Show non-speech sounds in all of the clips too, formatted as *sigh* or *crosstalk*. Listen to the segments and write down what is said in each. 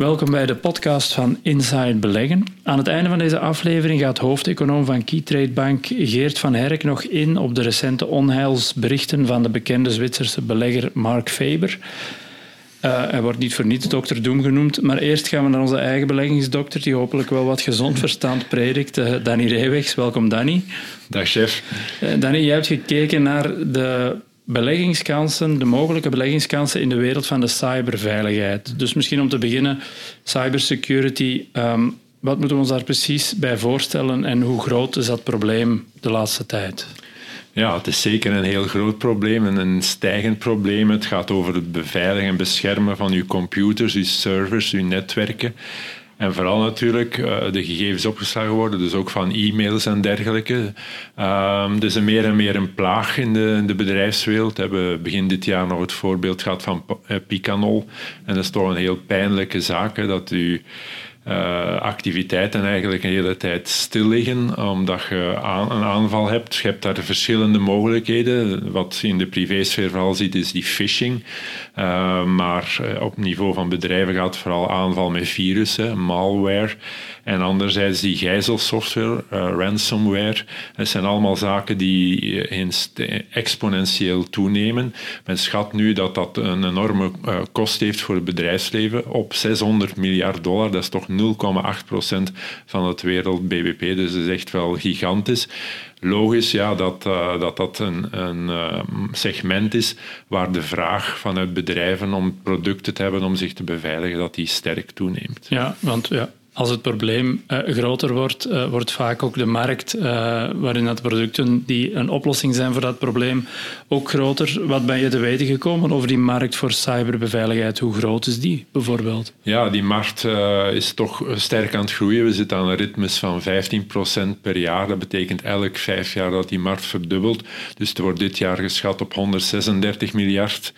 Welkom bij de podcast van Inside Beleggen. Aan het einde van deze aflevering gaat hoofdeconoom van Keytrade Bank Geert van Herk nog in op de recente onheilsberichten van de bekende Zwitserse belegger Mark Faber. Uh, hij wordt niet voor niets dokter Doem genoemd, maar eerst gaan we naar onze eigen beleggingsdokter, die hopelijk wel wat gezond *laughs* verstand predikt, uh, Danny Reewegs. Welkom, Danny. Dag, chef. Uh, Danny, jij hebt gekeken naar de beleggingskansen, de mogelijke beleggingskansen in de wereld van de cyberveiligheid. Dus misschien om te beginnen, cybersecurity. Um, wat moeten we ons daar precies bij voorstellen en hoe groot is dat probleem de laatste tijd? Ja, het is zeker een heel groot probleem en een stijgend probleem. Het gaat over het beveiligen en beschermen van uw computers, uw servers, uw netwerken. En vooral natuurlijk uh, de gegevens opgeslagen worden, dus ook van e-mails en dergelijke. Um, dus een meer en meer een plaag in de, de bedrijfswereld. We hebben begin dit jaar nog het voorbeeld gehad van uh, Picanol. En dat is toch een heel pijnlijke zaak, dat u uh, activiteiten eigenlijk een hele tijd stil liggen, omdat je aan, een aanval hebt. Je hebt daar verschillende mogelijkheden. Wat je in de privésfeer vooral ziet, is die phishing. Uh, maar uh, op niveau van bedrijven gaat vooral aanval met virussen, malware. En anderzijds die gijzelsoftware, ransomware. Dat zijn allemaal zaken die exponentieel toenemen. Men schat nu dat dat een enorme kost heeft voor het bedrijfsleven op 600 miljard dollar. Dat is toch 0,8% van het wereld BBP. Dus dat is echt wel gigantisch. Logisch ja, dat, dat dat een, een segment is waar de vraag vanuit bedrijven om producten te hebben om zich te beveiligen, dat die sterk toeneemt. Ja, want ja, als het probleem uh, groter wordt, uh, wordt vaak ook de markt uh, waarin dat producten die een oplossing zijn voor dat probleem ook groter. Wat ben je te weten gekomen over die markt voor cyberbeveiligheid? Hoe groot is die bijvoorbeeld? Ja, die markt is toch sterk aan het groeien. We zitten aan een ritmes van 15% per jaar. Dat betekent elk vijf jaar dat die markt verdubbelt. Dus het wordt dit jaar geschat op 136 miljard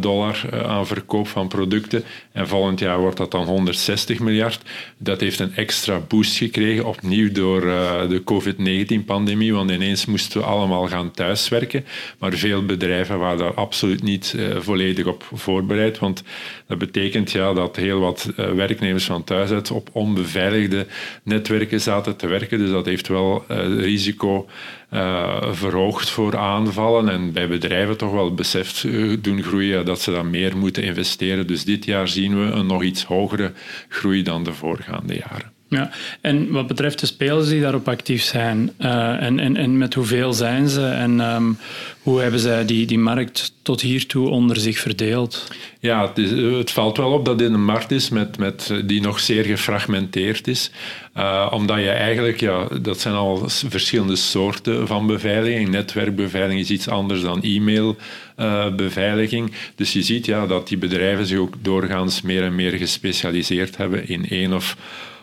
dollar aan verkoop van producten. En volgend jaar wordt dat dan 160 miljard. Dat heeft een extra boost gekregen, opnieuw door uh, de COVID-19-pandemie, want ineens moesten we allemaal gaan thuiswerken. Maar veel bedrijven waren daar absoluut niet volledig op voorbereid, want dat betekent ja, dat heel wat werknemers van thuis uit op onbeveiligde netwerken zaten te werken. Dus dat heeft wel risico uh, verhoogd voor aanvallen en bij bedrijven toch wel het besef doen groeien dat ze dan meer moeten investeren. Dus dit jaar zien we een nog iets hogere groei dan de voorgaande jaren. Ja, en wat betreft de spelers die daarop actief zijn, uh, en, en, en met hoeveel zijn ze en um, hoe hebben zij die, die markt tot hiertoe onder zich verdeeld? Ja, het, is, het, valt wel op dat dit een markt is met, met, die nog zeer gefragmenteerd is. Omdat je eigenlijk, ja, dat zijn al verschillende soorten van beveiliging. Netwerkbeveiliging is iets anders dan e-mailbeveiliging. Uh, dus je ziet ja, dat die bedrijven zich ook doorgaans meer en meer gespecialiseerd hebben in één of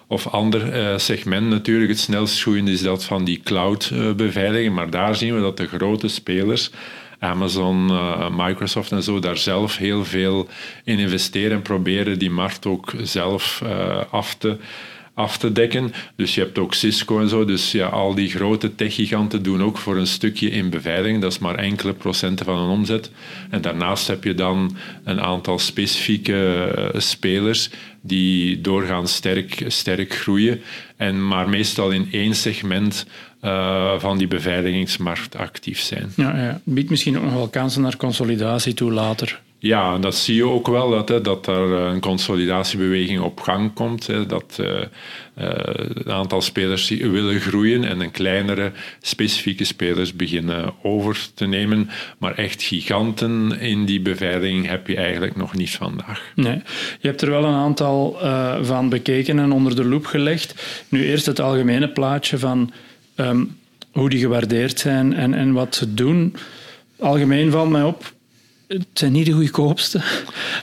of ander uh, segment natuurlijk. Het snelst groeiende is dat van die cloud-beveiliging. Uh, maar daar zien we dat de grote spelers, Amazon, uh, Microsoft en zo, daar zelf heel veel in investeren en proberen die markt ook zelf af te af te dekken. Dus je hebt ook Cisco en zo. Dus ja, al die grote techgiganten doen ook voor een stukje in beveiliging. Dat is maar enkele procenten van hun omzet. En daarnaast heb je dan een aantal specifieke spelers die doorgaans sterk, sterk groeien, en maar meestal in één segment uh, van die beveiligingsmarkt actief zijn. Ja, ja. Biedt misschien ook nog wel kansen naar consolidatie toe later. Ja, dat zie je ook wel, dat, hè, dat er een consolidatiebeweging op gang komt. Hè, dat uh, uh, aantal spelers willen groeien en een kleinere specifieke spelers beginnen over te nemen. Maar echt giganten in die beveiliging heb je eigenlijk nog niet vandaag. Nee. Je hebt er wel een aantal van bekeken en onder de loep gelegd. Nu eerst het algemene plaatje van um, hoe die gewaardeerd zijn en, en wat ze doen. Algemeen valt mij op het zijn niet de goedkoopste.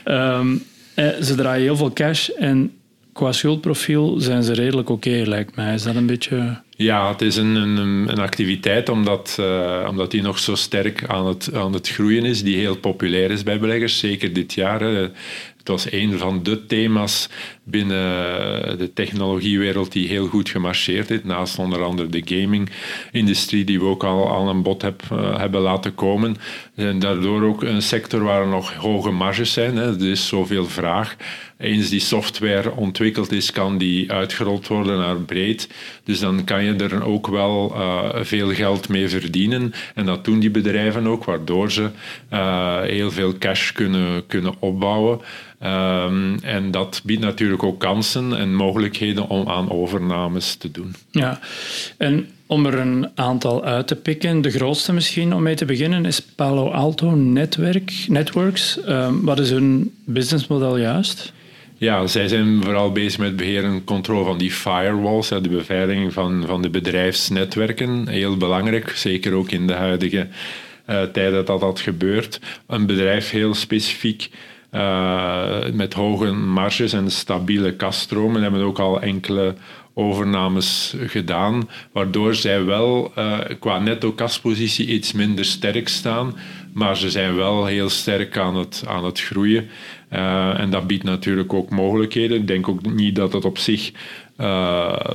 Um, ze draaien heel veel cash en qua schuldprofiel zijn ze redelijk oké, lijkt mij. Is dat een beetje... Ja, het is een, een, een activiteit omdat, uh, omdat die nog zo sterk aan het, aan het groeien is, die heel populair is bij beleggers, zeker dit jaar. Het was een van de thema's binnen de technologiewereld die heel goed gemarcheerd heeft. Naast onder andere de gaming-industrie, die we ook al aan een bod heb, uh, hebben laten komen. En daardoor ook een sector waar nog hoge marges zijn. Hè. Er is zoveel vraag. Eens die software ontwikkeld is, kan die uitgerold worden naar breed. Dus dan kan je er ook wel uh, veel geld mee verdienen. En dat doen die bedrijven ook, waardoor ze uh, heel veel cash kunnen, kunnen opbouwen. Um, en dat biedt natuurlijk ook kansen en mogelijkheden om aan overnames te doen. Ja, en om er een aantal uit te pikken, de grootste misschien om mee te beginnen is Palo Alto Network, Networks. Um, wat is hun businessmodel juist? Ja, zij zijn vooral bezig met beheer en controle van die firewalls, de beveiliging van, van de bedrijfsnetwerken. Heel belangrijk, zeker ook in de huidige uh, tijd dat dat gebeurt. Een bedrijf heel specifiek met hoge marges en stabiele kaststromen hebben ook al enkele overnames gedaan, waardoor zij wel uh, qua netto-kaspositie iets minder sterk staan, maar ze zijn wel heel sterk aan het, aan het groeien. Uh, en dat biedt natuurlijk ook mogelijkheden. Ik denk ook niet dat het op zich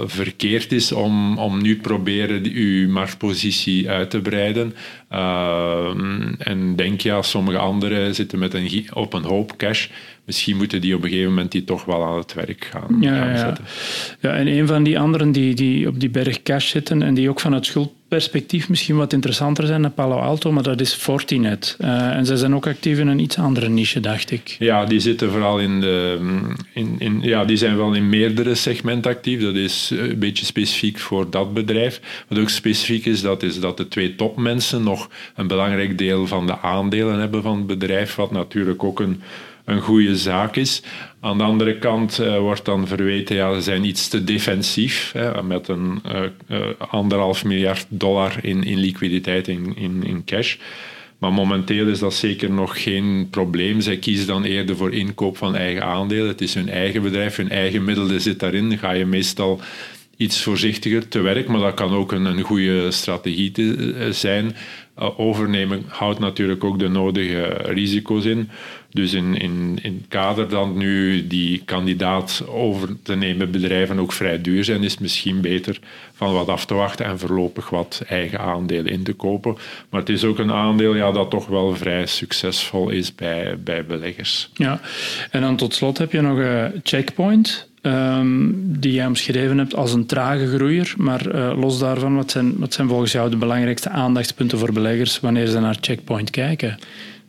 verkeerd is om, om nu proberen uw marktpositie uit te breiden. Uh, en denk ja, sommige anderen zitten met een, op een hoop cash. Misschien moeten die op een gegeven moment die toch wel aan het werk gaan, ja, gaan ja. zetten. Ja, en een van die anderen die, die op die berg cash zitten en die ook van het schuldperspectief misschien wat interessanter zijn dan Palo Alto, maar dat is Fortinet. Uh, en zij zijn ook actief in een iets andere niche, dacht ik. Ja, die zitten vooral in de... In, in, ja, die zijn wel in meerdere segmenten actief. Dat is een beetje specifiek voor dat bedrijf. Wat ook specifiek is, dat is dat de twee topmensen nog een belangrijk deel van de aandelen hebben van het bedrijf, wat natuurlijk ook een een goede zaak is. Aan de andere kant uh, wordt dan verweten, ja, ze zijn iets te defensief, hè, met een uh, uh, anderhalf miljard dollar in, in liquiditeit, in, in, in cash. Maar momenteel is dat zeker nog geen probleem. Zij kiezen dan eerder voor inkoop van eigen aandelen. Het is hun eigen bedrijf, hun eigen middelen zit daarin. Dan ga je meestal iets voorzichtiger te werk, maar dat kan ook een, een goede strategie te, zijn. overnemen houdt natuurlijk ook de nodige risico's in. Dus in, in, in het kader dat nu die kandidaat over te nemen bedrijven ook vrij duur zijn, is misschien beter van wat af te wachten en voorlopig wat eigen aandelen in te kopen. Maar het is ook een aandeel ja, dat toch wel vrij succesvol is bij, bij beleggers. Ja, en dan tot slot heb je nog een checkpoint. Um, die jij omschreven hebt als een trage groeier. Maar uh, los daarvan, wat zijn, wat zijn volgens jou de belangrijkste aandachtspunten voor beleggers wanneer ze naar Checkpoint kijken?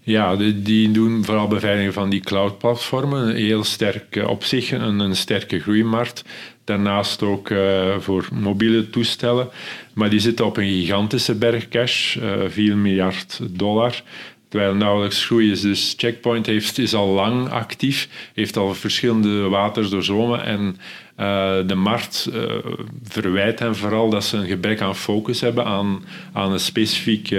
Ja, die, doen vooral beveiliging van die cloud-platformen. Heel sterk op zich, een, een sterke groeimarkt. Daarnaast ook uh, voor mobiele toestellen. Maar die zitten op een gigantische berg cash, uh, 4 miljard dollar. Terwijl nauwelijks groei is. Dus Checkpoint heeft, is al lang actief, heeft al verschillende waters doorzwommen. En uh, de markt uh, verwijt hen vooral dat ze een gebrek aan focus hebben aan, aan een specifiek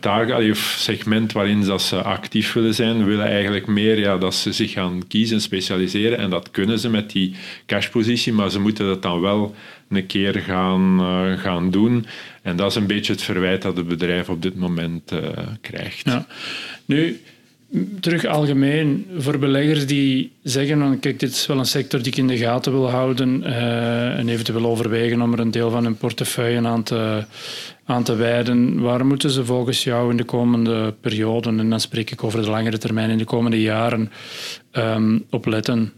target of segment waarin dat ze actief willen zijn. Willen eigenlijk meer ja, dat ze zich gaan kiezen, specialiseren. En dat kunnen ze met die cashpositie, maar ze moeten dat dan wel een keer gaan, uh, gaan doen. En dat is een beetje het verwijt dat het bedrijf op dit moment uh, krijgt. Ja. Nu, terug algemeen, voor beleggers die zeggen: van, kijk, dit is wel een sector die ik in de gaten wil houden uh, en eventueel overwegen om er een deel van hun portefeuille aan te, aan te wijden. Waar moeten ze volgens jou in de komende perioden, en dan spreek ik over de langere termijn, in de komende jaren, um, op letten?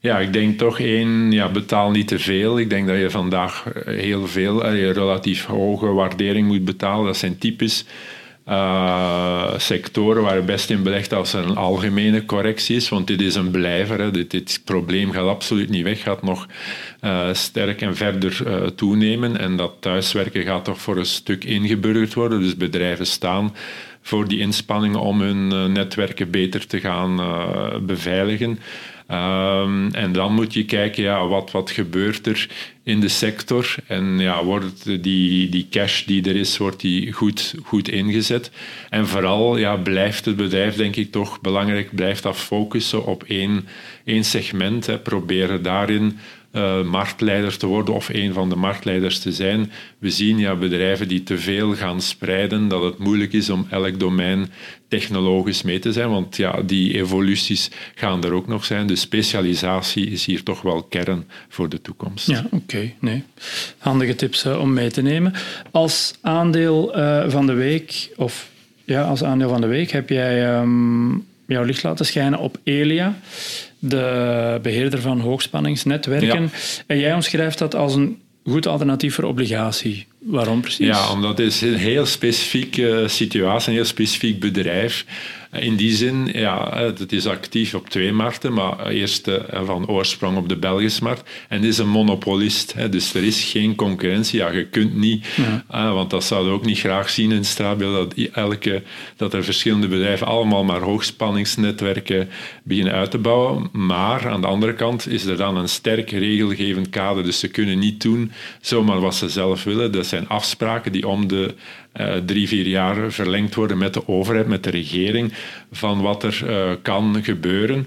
Ja, ik denk toch één, ja, betaal niet te veel. Ik denk dat je vandaag heel veel, je relatief hoge waardering moet betalen. Dat zijn typisch uh, sectoren waar je best in belegt als er een algemene correctie is, want dit is een blijver. Dit, dit probleem gaat absoluut niet weg, gaat nog uh, sterk en verder uh, toenemen. En dat thuiswerken gaat toch voor een stuk ingeburgerd worden. Dus bedrijven staan voor die inspanningen om hun netwerken beter te gaan beveiligen. Um, en dan moet je kijken, ja, wat, wat gebeurt er in de sector? En ja, wordt die, die cash die er is, wordt die goed, goed ingezet? En vooral ja, blijft het bedrijf, denk ik, toch belangrijk, blijft dat focussen op één, één segment. Hè. Proberen daarin uh, marktleider te worden of een van de marktleiders te zijn. We zien ja, bedrijven die te veel gaan spreiden, dat het moeilijk is om elk domein technologisch mee te zijn, want ja, die evoluties gaan er ook nog zijn. Dus specialisatie is hier toch wel kern voor de toekomst. Ja, oké. Nee. Handige tips uh, om mee te nemen. Als aandeel uh, van de week, of ja, als aandeel van de week heb jij um, jouw licht laten schijnen op Elia de beheerder van hoogspanningsnetwerken. En jij omschrijft dat als een goed alternatief voor obligatie. Waarom precies? Ja, omdat het is een heel specifieke situatie, een heel specifiek bedrijf. In die zin, ja, het is actief op twee markten, maar eerst eh, van oorsprong op de Belgische markt. En het is een monopolist, dus er is geen concurrentie. Ja, je kunt niet, eh, want dat zouden we ook niet graag zien in Strabil, dat, elke, dat er verschillende bedrijven allemaal maar hoogspanningsnetwerken beginnen uit te bouwen. Maar aan de andere kant is er dan een sterk regelgevend kader, dus ze kunnen niet doen zomaar wat ze zelf willen. Dat zijn afspraken die om de uh, drie, vier jaar verlengd worden met de overheid, met de regering, van wat er uh, kan gebeuren.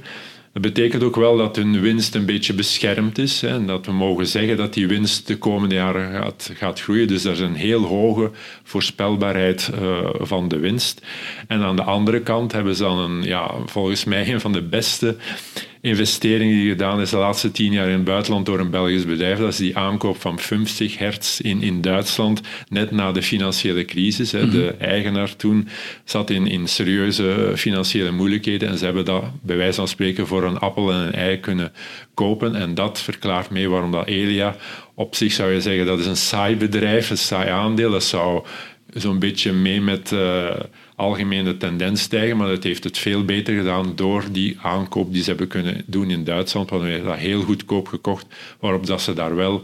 Dat betekent ook wel dat hun winst een beetje beschermd is. Hè, en dat we mogen zeggen dat die winst de komende jaren gaat, gaat groeien. Dus er is een heel hoge voorspelbaarheid uh, van de winst. En aan de andere kant hebben ze dan een, ja, volgens mij een van de beste investering die gedaan is de laatste tien jaar in het buitenland door een Belgisch bedrijf. Dat is die aankoop van 50 hertz in, in Duitsland, net na de financiële crisis. Hè. De mhm. eigenaar toen zat in, in serieuze financiële moeilijkheden en ze hebben dat bij wijze van spreken voor een appel en een ei kunnen kopen. En dat verklaart mee waarom dat Elia op zich zou je zeggen dat is een saai bedrijf, een saai aandeel. Dat zou zo'n beetje mee met... Uh, algemene tendens stijgen, maar het heeft het veel beter gedaan door die aankoop die ze hebben kunnen doen in Duitsland, want we hebben dat heel goedkoop gekocht, waarop dat ze daar wel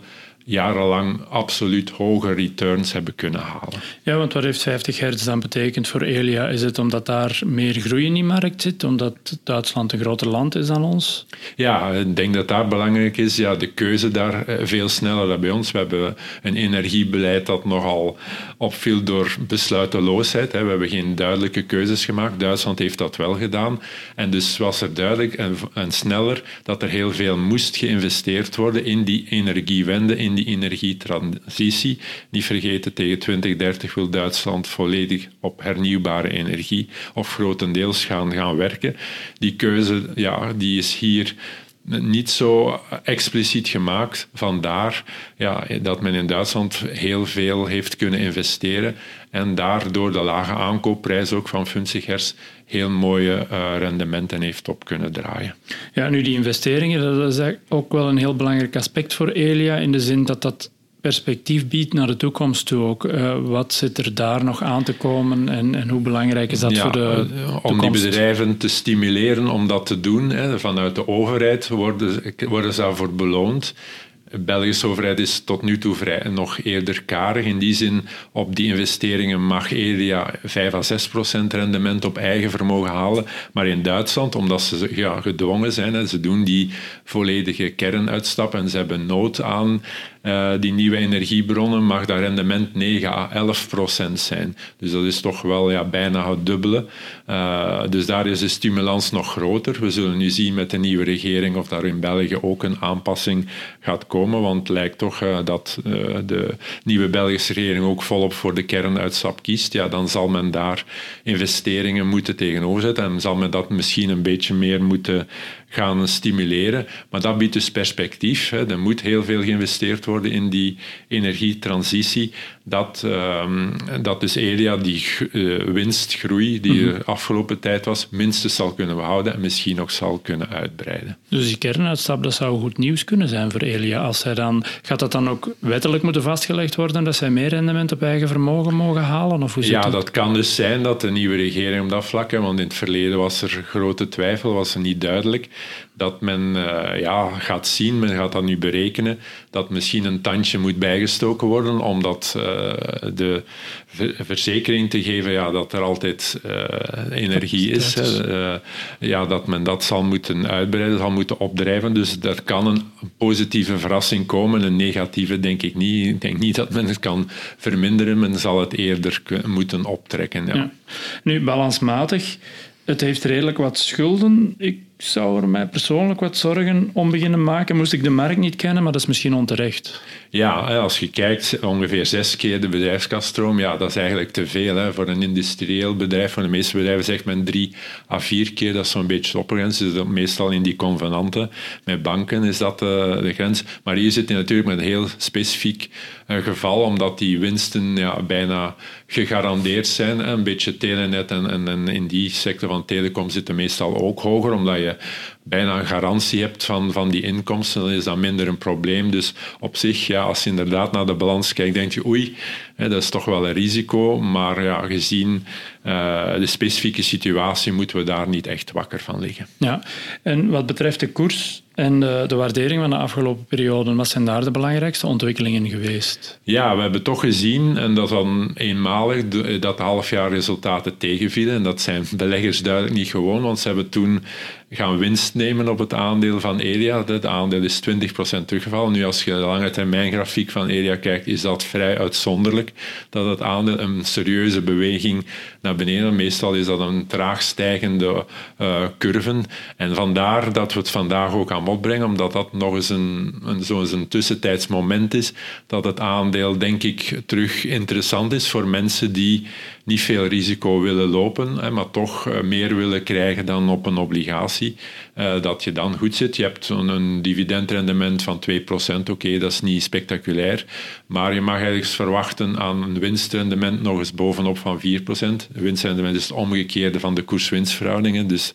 jarenlang absoluut hoge returns hebben kunnen halen. Ja, want wat heeft 50 hertz dan betekend voor Elia? Is het omdat daar meer groei in die markt zit, omdat Duitsland een groter land is dan ons? Ja, ik denk dat daar belangrijk is. Ja, de keuze daar eh, veel sneller dan bij ons. We hebben een energiebeleid dat nogal opviel door besluiteloosheid. We hebben geen duidelijke keuzes gemaakt. Duitsland heeft dat wel gedaan. En dus was er duidelijk en, en sneller dat er heel veel moest geïnvesteerd worden in die energiewende, in die energietransitie. Niet vergeten, tegen 2030 wil Duitsland volledig op hernieuwbare energie of grotendeels gaan, gaan werken. Die keuze ja, die is hier niet zo expliciet gemaakt. Vandaar ja, dat men in Duitsland heel veel heeft kunnen investeren en daardoor de lage aankoopprijs ook van 50 hertz heel mooie uh, rendementen heeft op kunnen draaien. Ja, nu die investeringen, dat is ook wel een heel belangrijk aspect voor Elia, in de zin dat dat perspectief biedt naar de toekomst toe ook. Uh, wat zit er daar nog aan te komen en, en hoe belangrijk is dat voor de toekomst? Om die bedrijven te stimuleren om dat te doen, hè, vanuit de overheid worden, worden ze daarvoor beloond. De Belgische overheid is tot nu toe vrij, nog eerder karig. In die zin, op die investeringen mag EDIA 5 à 6 procent rendement op eigen vermogen halen. Maar in Duitsland, omdat ze ja, gedwongen zijn, ze doen die volledige kernuitstap en ze hebben nood aan uh, die nieuwe energiebronnen, mag dat rendement 9 à 11 procent zijn. Dus dat is toch wel ja, bijna het dubbele. Uh, dus daar is de stimulans nog groter. We zullen nu zien met de nieuwe regering of daar in België ook een aanpassing gaat komen, want het lijkt toch uh, dat de nieuwe Belgische regering ook volop voor de kernuitstap kiest. Ja, dan zal men daar investeringen moeten tegenover zetten en zal men dat misschien een beetje meer moeten gaan stimuleren. Maar dat biedt dus perspectief. Hè. Er moet heel veel geïnvesteerd worden in die energietransitie. Dat, um, dat dus ELIA die uh, winstgroei die er afgelopen tijd was, minstens zal kunnen behouden en misschien nog zal kunnen uitbreiden. Dus die kernuitstap, dat zou goed nieuws kunnen zijn voor Elia. Als zij dan, gaat dat dan ook wettelijk moeten vastgelegd worden dat zij meer rendement op eigen vermogen mogen halen? Of hoe ja, dat? dat kan dus zijn dat de nieuwe regering op dat vlak, want in het verleden was er grote twijfel, was er niet duidelijk dat men uh, ja, gaat zien, men gaat dat nu berekenen, dat misschien een tandje moet bijgestoken worden om dat, uh, de verzekering te geven ja, dat er altijd uh, energie is. ja, dat men dat zal moeten uitbreiden, zal moeten opdrijven. Dus er kan een positieve verrassing komen, een negatieve denk ik niet. Ik denk niet dat men het kan verminderen, men zal het eerder moeten optrekken. Ja. ja. Nu, balansmatig, het heeft redelijk wat schulden. Ik zou er mij persoonlijk wat zorgen om beginnen maken. Moest ik de markt niet kennen, maar dat is misschien onterecht. Ja, als je kijkt, ongeveer zes keer de bedrijfskaststroom, ja, dat is eigenlijk te veel. Hè. Voor een industrieel bedrijf, voor de meeste bedrijven zegt men drie à vier keer, dat is zo'n beetje topgrens. Dus meestal in die convenanten. Met banken is dat de, eh, de grens. Maar hier zit je natuurlijk met een heel specifiek uh, geval, omdat die winsten ja, bijna gegarandeerd zijn. Een beetje telenet en, en, en in die sector van telecom zitten meestal ook hoger, omdat je der bijna een garantie hebt van, van die inkomsten, dan is dat minder een probleem. Dus op zich, ja, als je inderdaad naar de balans kijkt, denk je oei, hè, dat is toch wel een risico. Maar ja, gezien uh, de specifieke situatie moeten we daar niet echt wakker van liggen. Ja, en wat betreft de koers en de, de, waardering van de afgelopen periode, wat zijn daar de belangrijkste ontwikkelingen geweest? Ja, we hebben toch gezien, en dat dan eenmalig, dat halfjaarresultaten tegenvielen. En dat zijn beleggers duidelijk niet gewoon, want ze hebben toen gaan winst nemen op het aandeel van Elia. Het aandeel is 20% teruggevallen. Nu, als je de lange termijn grafiek van Elia kijkt, is dat vrij uitzonderlijk dat het aandeel een serieuze beweging naar beneden. Meestal is dat een traag stijgende uh, curve. En vandaar dat we het vandaag ook aan bod brengen, omdat dat nog eens een, een, zo eens een tussentijds moment is, dat het aandeel, denk ik, terug interessant is voor mensen die niet veel risico willen lopen, maar toch eh, meer willen krijgen dan op een obligatie. Eh, dat je dan goed zit. Je hebt een dividendrendement van 2%, oké, dat is niet spectaculair, maar je mag ergens verwachten aan een winstrendement nog eens bovenop van 4%. winstrendement is het omgekeerde van de koers-winstverhoudingen, dus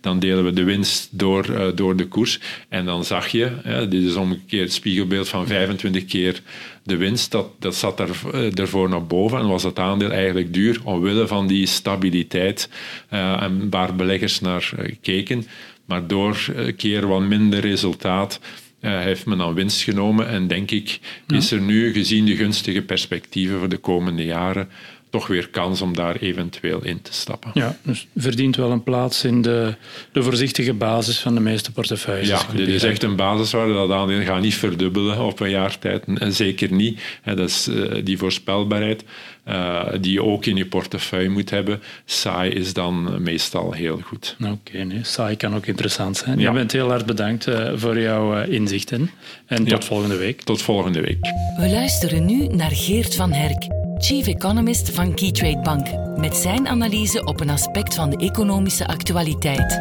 dan delen we de winst door, uh, door de koers. En dan zag je, dit is omgekeerd spiegelbeeld van 25 keer de winst, dat, dat zat er, uh, ervoor naar boven en was het aandeel eigenlijk duur omwille van die stabiliteit uh, en waar beleggers naar keken. Maar door een keer wat minder resultaat uh, heeft men dan winst genomen. En denk ik, is er nu, gezien de gunstige perspectieven voor de komende jaren, toch weer kans om daar eventueel in te stappen. Ja, dus verdient wel een plaats in de, de voorzichtige basis van de meeste portefeuilles. Ja, dit is echt een basiswaarde. Dat aandeel gaat niet verdubbelen op een jaar tijd. En zeker niet. Dat is eh, die voorspelbaarheid uh, die je ook in je portefeuille moet hebben. Saai is dan meestal heel goed. Oké, nee, saai kan ook interessant zijn. Ja. Je bent heel hard bedankt uh, voor jouw inzichten. En tot ja. volgende week. Tot volgende week. We luisteren nu naar Geert van Herk chief economist van Keytrade Bank, met zijn analyse op een aspect van de economische actualiteit.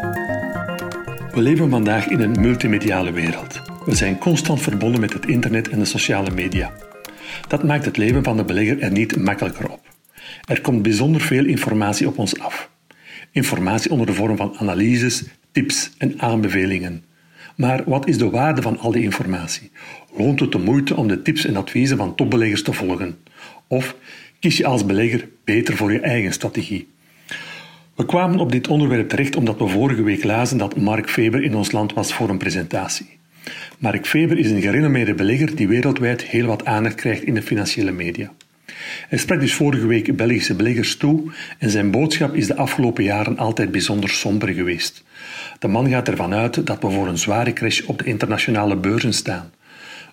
We leven vandaag in een multimediale wereld. We zijn constant verbonden met het internet en de sociale media. Dat maakt het leven van de belegger er niet makkelijker op. Er komt bijzonder veel informatie op ons af. Informatie onder de vorm van analyses, tips en aanbevelingen. Maar wat is de waarde van al die informatie? Loont het de moeite om de tips en adviezen van topbeleggers te volgen? Of kies je als belegger beter voor je eigen strategie? We kwamen op dit onderwerp terecht omdat we vorige week lazen dat Mark Faber in ons land was voor een presentatie. Mark Faber is een gerenommeerde belegger die wereldwijd heel wat aandacht krijgt in de financiële media. Hij sprak dus vorige week Belgische beleggers toe en zijn boodschap is de afgelopen jaren altijd bijzonder somber geweest. De man gaat ervan uit dat we voor een zware crash op de internationale beurzen staan.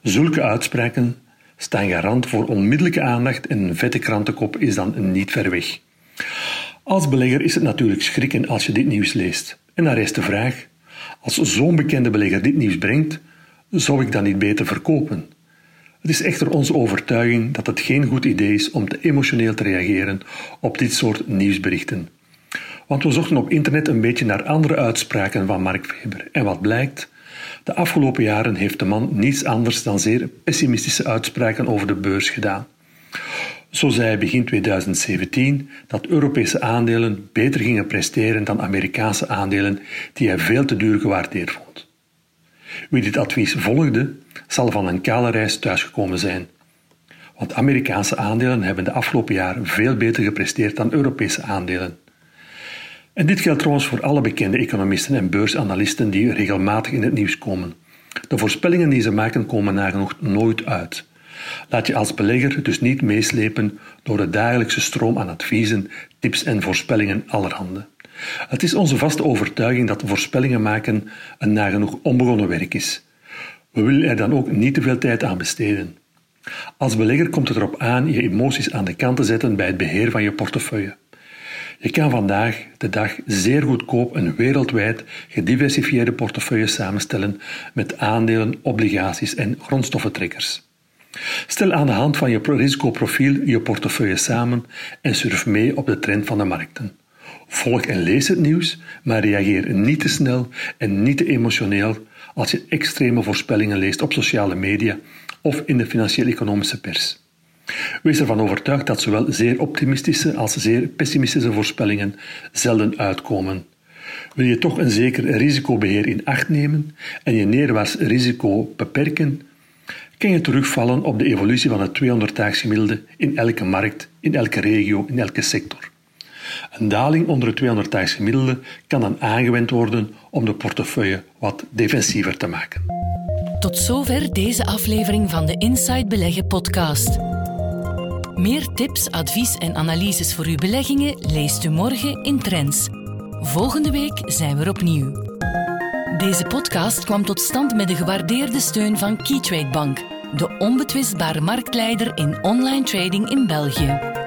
Zulke uitspraken staan garant voor onmiddellijke aandacht en een vette krantenkop is dan niet ver weg. Als belegger is het natuurlijk schrikken als je dit nieuws leest. En dan rijst de vraag: als zo'n bekende belegger dit nieuws brengt, zou ik dan niet beter verkopen? Het is echter onze overtuiging dat het geen goed idee is om te emotioneel te reageren op dit soort nieuwsberichten. Want we zochten op internet een beetje naar andere uitspraken van Mark Weber. En wat blijkt? De afgelopen jaren heeft de man niets anders dan zeer pessimistische uitspraken over de beurs gedaan. Zo zei hij begin 2017 dat Europese aandelen beter gingen presteren dan Amerikaanse aandelen die hij veel te duur gewaardeerd vond. Wie dit advies volgde, zal van een kale reis thuisgekomen zijn. Want Amerikaanse aandelen hebben de afgelopen jaren veel beter gepresteerd dan Europese aandelen. En dit geldt trouwens voor alle bekende economisten en beursanalisten die regelmatig in het nieuws komen. De voorspellingen die ze maken komen nagenoeg nooit uit. Laat je als belegger dus niet meeslepen door de dagelijkse stroom aan adviezen, tips en voorspellingen allerhande. Het is onze vaste overtuiging dat voorspellingen maken een nagenoeg onbegonnen werk is. We willen er dan ook niet te veel tijd aan besteden. Als belegger komt het erop aan je emoties aan de kant te zetten bij het beheer van je portefeuille. Je kan vandaag de dag zeer goedkoop een wereldwijd gediversifieerde portefeuille samenstellen met aandelen, obligaties en grondstoffentrekkers. Stel aan de hand van je risicoprofiel je portefeuille samen en surf mee op de trend van de markten. Volg en lees het nieuws, maar reageer niet te snel en niet te emotioneel als je extreme voorspellingen leest op sociale media of in de financieel-economische pers. Wees ervan overtuigd dat zowel zeer optimistische als zeer pessimistische voorspellingen zelden uitkomen. Wil je toch een zeker risicobeheer in acht nemen en je neerwaarts risico beperken, kan je terugvallen op de evolutie van het 200-daags gemiddelde in elke markt, in elke regio, in elke sector. Een daling onder het 200-daags gemiddelde kan dan aangewend worden om de portefeuille wat defensiever te maken. Tot zover deze aflevering van de Inside Beleggen podcast. Meer tips, advies en analyses voor uw beleggingen leest u morgen in Trends. Volgende week zijn we er opnieuw. Deze podcast kwam tot stand met de gewaardeerde steun van Keytrade Bank, de onbetwistbare marktleider in online trading in België.